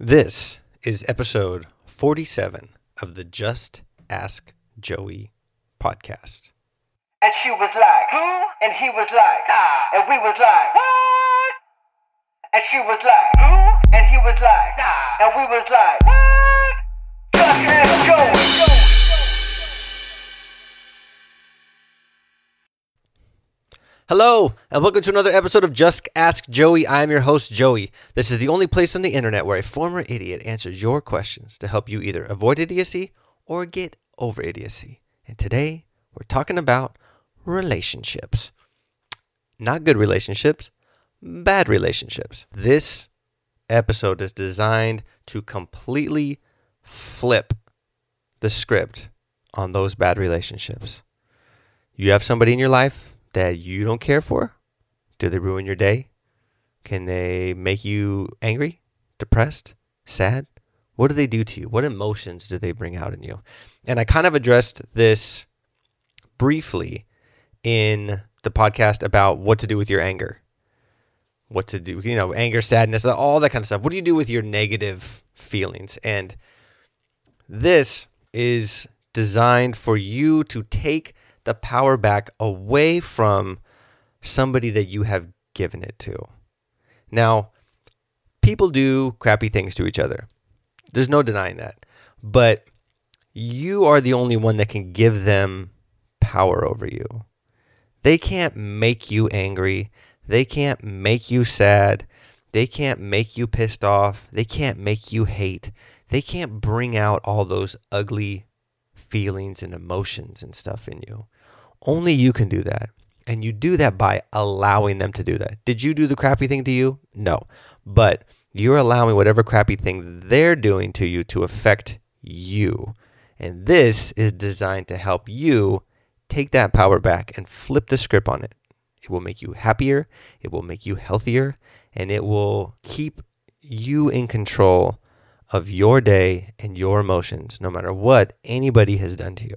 This is episode 47 of the Just Ask Joey podcast. And she was like, who? And he was like, nah. And we was like, what? And she was like, who? And he was like, nah. And we was like, what? Just ask Joey. Hello, and welcome to another episode of Just Ask Joey. I am your host, Joey. This is the only place on the internet where a former idiot answers your questions to help you either avoid idiocy or get over idiocy. And today, we're talking about relationships. Not good relationships, bad relationships. This episode is designed to completely flip the script on those bad relationships. You have somebody in your life that you don't care for? Do they ruin your day? Can they make you angry, depressed, sad? What do they do to you? What emotions do they bring out in you? And I kind of addressed this briefly in the podcast about what to do with your anger. What to do, you know, anger, sadness, all that kind of stuff. What do you do with your negative feelings? And this is designed for you to take the power back away from somebody that you have given it to. Now, people do crappy things to each other. There's no denying that. But you are the only one that can give them power over you. They can't make you angry. They can't make you sad. They can't make you pissed off. They can't make you hate. They can't bring out all those ugly feelings and emotions and stuff in you. Only you can do that. And you do that by allowing them to do that. Did you do the crappy thing to you? No. But you're allowing whatever crappy thing they're doing to you to affect you. And this is designed to help you take that power back and flip the script on it. It will make you happier, it will make you healthier, and it will keep you in control of your day and your emotions, no matter what anybody has done to you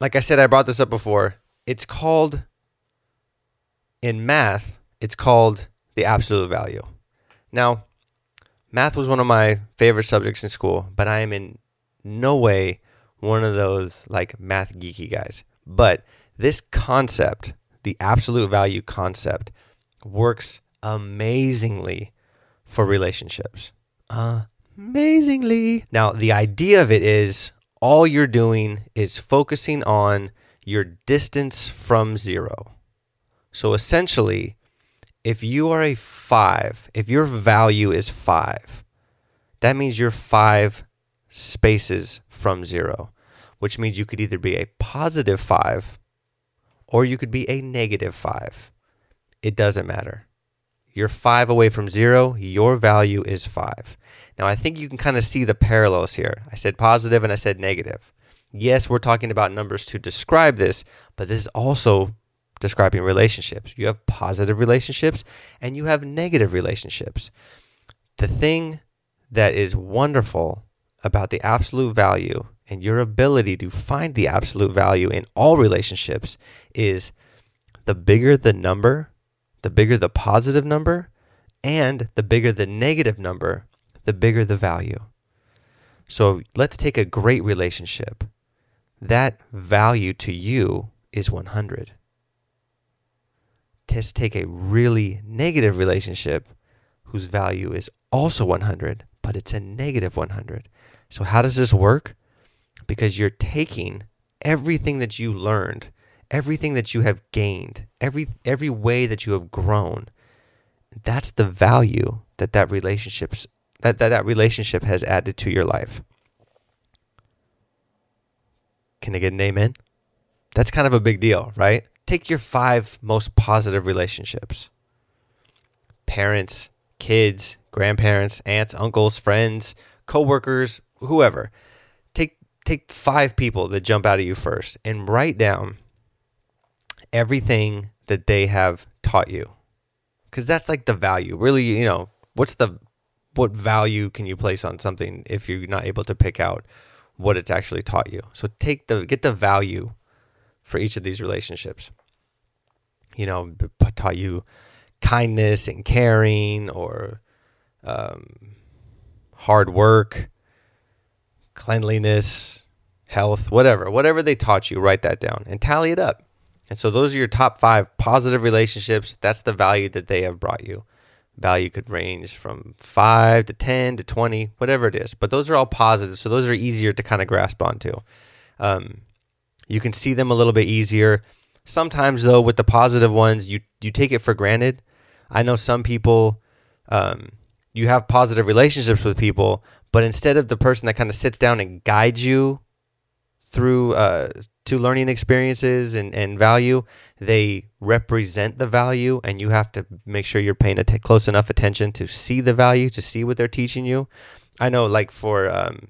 like I said, I brought this up before. It's called, in math, it's called the absolute value. Now, math was one of my favorite subjects in school, but I am in no way one of those like math geeky guys. But this concept, the absolute value concept, works amazingly for relationships. Amazingly. Now, the idea of it is all you're doing is focusing on your distance from zero. So essentially, if you are a five, if your value is five, that means you're five spaces from zero, which means you could either be a positive five or you could be a negative five. It doesn't matter. You're five away from zero, your value is five. Now, I think you can kind of see the parallels here. I said positive and I said negative. Yes, we're talking about numbers to describe this, but this is also describing relationships. You have positive relationships and you have negative relationships. The thing that is wonderful about the absolute value and your ability to find the absolute value in all relationships is the bigger the number, the bigger the positive number, and the bigger the negative number, the bigger the value. So let's take a great relationship. That value to you is 100. Let's take a really negative relationship whose value is also 100, but it's a negative 100. So, how does this work? Because you're taking everything that you learned, everything that you have gained, every, every way that you have grown. That's the value that that relationship's that, that that relationship has added to your life. Can I get an amen? That's kind of a big deal, right? Take your five most positive relationships parents, kids, grandparents, aunts, uncles, friends, coworkers, whoever. Take take five people that jump out at you first and write down everything that they have taught you. Cuz that's like the value. Really, you know, what's the what value can you place on something if you're not able to pick out what it's actually taught you? So take the get the value for each of these relationships. You know, taught you kindness and caring, or um, hard work, cleanliness, health, whatever, whatever they taught you, write that down and tally it up. And so those are your top five positive relationships. That's the value that they have brought you. Value could range from five to 10 to 20, whatever it is. But those are all positive. So those are easier to kind of grasp onto. Um, you can see them a little bit easier. Sometimes, though, with the positive ones, you, you take it for granted. I know some people, um, you have positive relationships with people, but instead of the person that kind of sits down and guides you through uh, to learning experiences and, and value, they represent the value, and you have to make sure you're paying att- close enough attention to see the value, to see what they're teaching you. I know, like for um,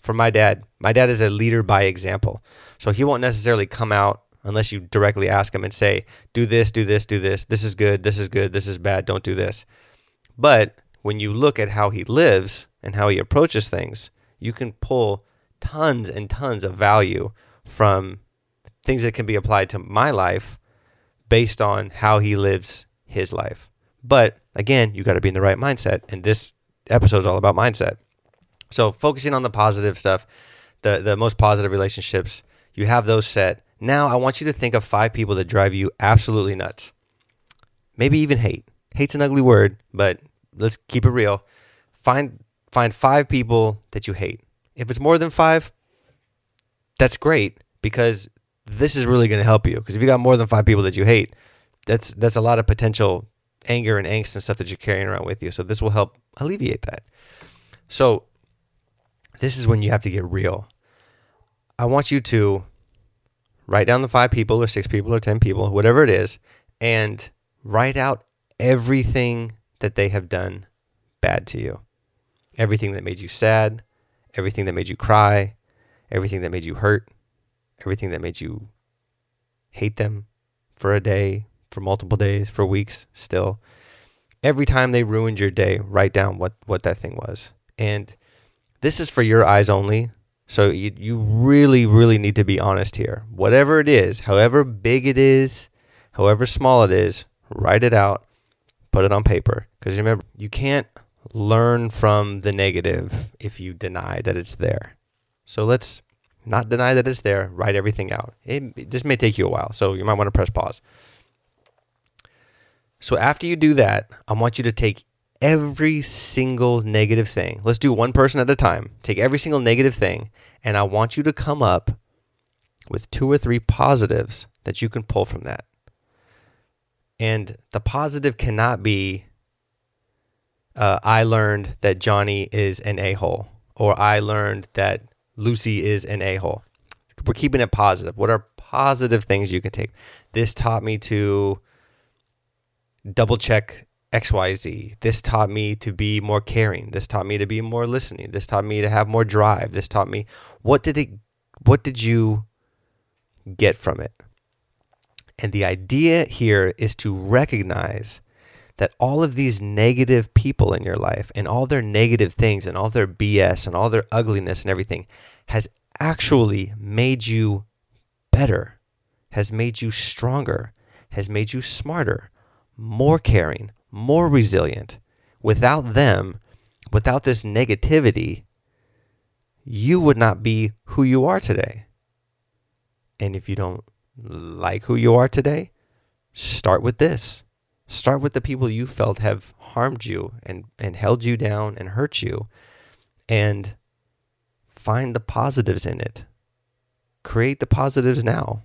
for my dad, my dad is a leader by example, so he won't necessarily come out unless you directly ask him and say, "Do this, do this, do this. This is good. This is good. This is bad. Don't do this." But when you look at how he lives and how he approaches things, you can pull tons and tons of value from things that can be applied to my life based on how he lives his life. But again, you got to be in the right mindset. And this episode is all about mindset. So focusing on the positive stuff, the, the most positive relationships, you have those set. Now I want you to think of five people that drive you absolutely nuts. Maybe even hate. Hate's an ugly word, but let's keep it real. Find find five people that you hate. If it's more than five, that's great because this is really going to help you. Because if you got more than five people that you hate, that's that's a lot of potential anger and angst and stuff that you're carrying around with you. So this will help alleviate that. So this is when you have to get real. I want you to write down the five people or six people or 10 people, whatever it is, and write out everything that they have done bad to you. Everything that made you sad, everything that made you cry, everything that made you hurt, everything that made you hate them for a day, for multiple days, for weeks still. Every time they ruined your day, write down what, what that thing was. And this is for your eyes only. So you, you really, really need to be honest here. Whatever it is, however big it is, however small it is, write it out, put it on paper. Because remember, you can't learn from the negative if you deny that it's there. So let's not deny that it's there, write everything out. It, this may take you a while, so you might want to press pause. So after you do that, I want you to take every single negative thing. Let's do one person at a time. Take every single negative thing, and I want you to come up with two or three positives that you can pull from that. And the positive cannot be uh, I learned that Johnny is an a hole, or I learned that Lucy is an a hole. We're keeping it positive. What are positive things you can take? This taught me to double check XYZ. This taught me to be more caring. This taught me to be more listening. This taught me to have more drive. This taught me what did it what did you get from it? And the idea here is to recognize that all of these negative people in your life and all their negative things and all their BS and all their ugliness and everything has actually made you better, has made you stronger, has made you smarter, more caring, more resilient. Without them, without this negativity, you would not be who you are today. And if you don't like who you are today, start with this. Start with the people you felt have harmed you and, and held you down and hurt you, and find the positives in it. Create the positives now.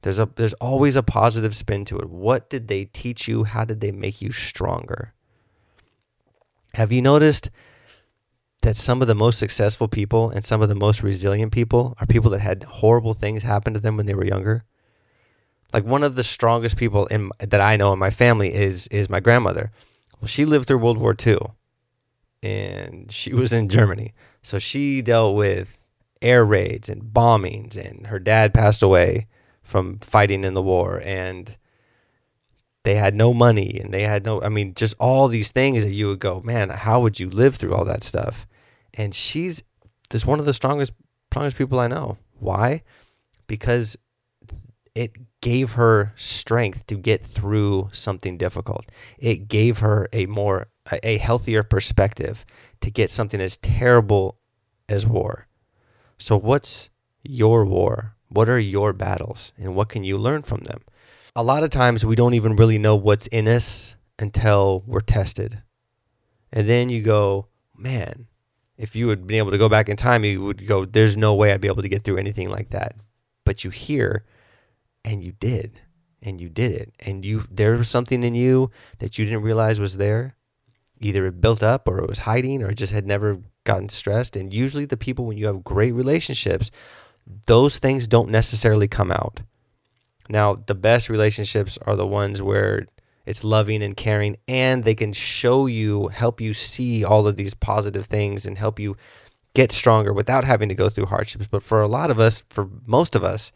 There's a there's always a positive spin to it. What did they teach you? How did they make you stronger? Have you noticed that some of the most successful people and some of the most resilient people are people that had horrible things happen to them when they were younger? Like one of the strongest people in that I know in my family is is my grandmother. Well, she lived through World War II, and she was in Germany, so she dealt with air raids and bombings, and her dad passed away from fighting in the war, and they had no money, and they had no. I mean, just all these things that you would go, man, how would you live through all that stuff? And she's just one of the strongest strongest people I know. Why? Because it gave her strength to get through something difficult. It gave her a more a, healthier perspective to get something as terrible as war. So, what's your war? What are your battles? And what can you learn from them? A lot of times we don't even really know what's in us until we're tested. And then you go, man, if you had been able to go back in time, you would go, there's no way I'd be able to get through anything like that. But you hear, and you did, and you did it. And you there was something in you that you didn't realize was there. Either it built up or it was hiding or it just had never gotten stressed. And usually the people when you have great relationships, those things don't necessarily come out. Now, the best relationships are the ones where it's loving and caring and they can show you, help you see all of these positive things and help you get stronger without having to go through hardships. But for a lot of us, for most of us,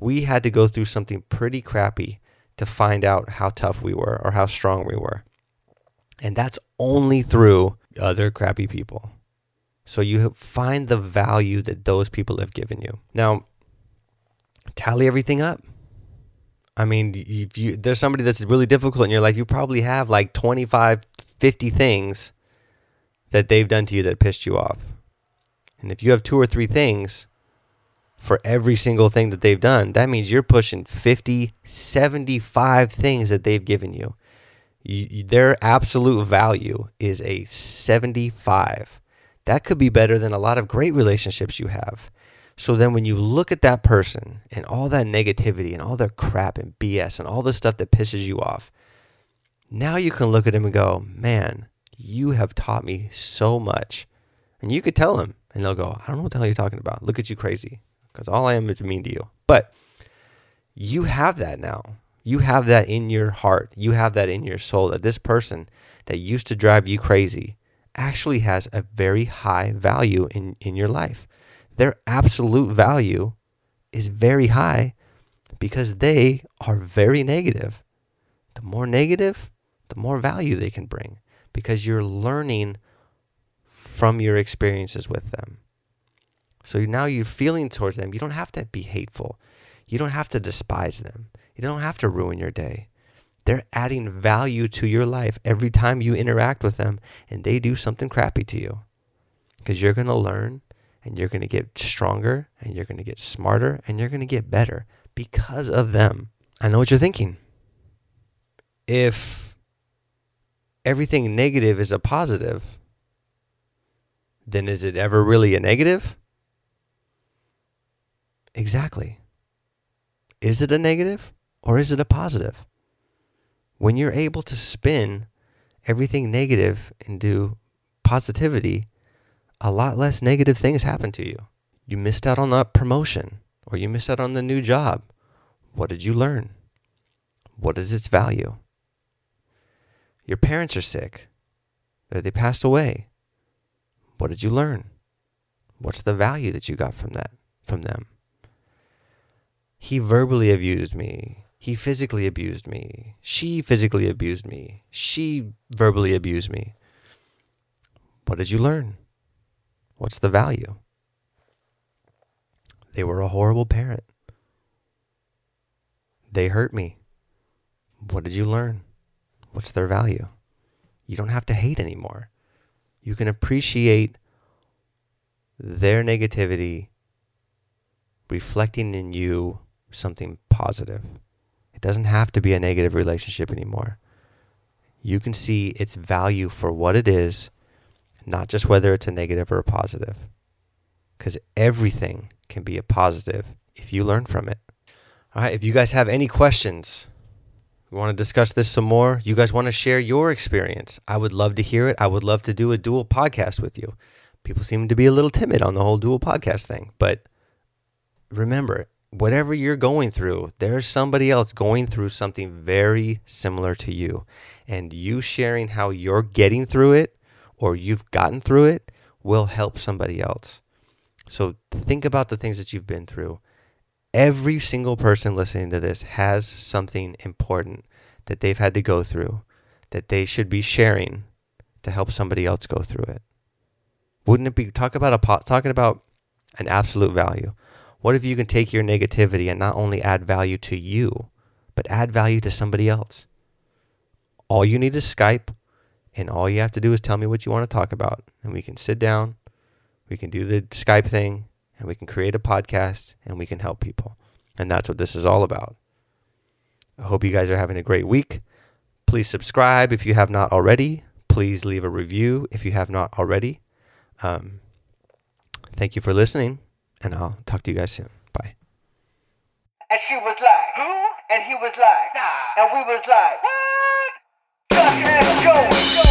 we had to go through something pretty crappy to find out how tough we were or how strong we were. And that's only through other crappy people. So you find the value that those people have given you. Now, tally everything up. I mean, if you there's somebody that's really difficult in your life, you probably have like 25, 50 things that they've done to you that pissed you off. And if you have two or three things for every single thing that they've done, that means you're pushing 50, 75 things that they've given you. you their absolute value is a 75. That could be better than a lot of great relationships you have. So then when you look at that person and all that negativity and all their crap and BS and all the stuff that pisses you off, now you can look at him and go, man, you have taught me so much. And you could tell him, and they'll go, I don't know what the hell you're talking about. Look at you crazy. Because all I am is mean to you. But you have that now. You have that in your heart. You have that in your soul that this person that used to drive you crazy actually has a very high value in, in your life their absolute value is very high because they are very negative. The more negative, the more value they can bring because you're learning from your experiences with them. So now you're feeling towards them. You don't have to be hateful. You don't have to despise them. You don't have to ruin your day. They're adding value to your life every time you interact with them and they do something crappy to you. Because you're going to learn and you're going to get stronger and you're going to get smarter and you're going to get better because of them. I know what you're thinking. If everything negative is a positive, then is it ever really a negative? Exactly. Is it a negative or is it a positive? When you're able to spin everything negative into positivity, a lot less negative things happen to you. You missed out on that promotion or you missed out on the new job. What did you learn? What is its value? Your parents are sick. They passed away. What did you learn? What's the value that you got from that from them? He verbally abused me. He physically abused me. She physically abused me. She verbally abused me. What did you learn? What's the value? They were a horrible parent. They hurt me. What did you learn? What's their value? You don't have to hate anymore. You can appreciate their negativity reflecting in you something positive. It doesn't have to be a negative relationship anymore. You can see its value for what it is not just whether it's a negative or a positive. Because everything can be a positive if you learn from it. All right, if you guys have any questions, we want to discuss this some more, you guys want to share your experience, I would love to hear it. I would love to do a dual podcast with you. People seem to be a little timid on the whole dual podcast thing, but remember, whatever you're going through, there's somebody else going through something very similar to you. And you sharing how you're getting through it or you've gotten through it will help somebody else. So think about the things that you've been through. Every single person listening to this has something important that they've had to go through that they should be sharing to help somebody else go through it. Wouldn't it be talk about a talking about an absolute value? What if you can take your negativity and not only add value to you, but add value to somebody else? All you need is Skype And all you have to do is tell me what you want to talk about. And we can sit down, we can do the Skype thing, and we can create a podcast and we can help people. And that's what this is all about. I hope you guys are having a great week. Please subscribe if you have not already. Please leave a review if you have not already. Um, thank you for listening, and I'll talk to you guys soon. Bye. And she was like, huh? and he was like, nah. and we was like, what? Duck going.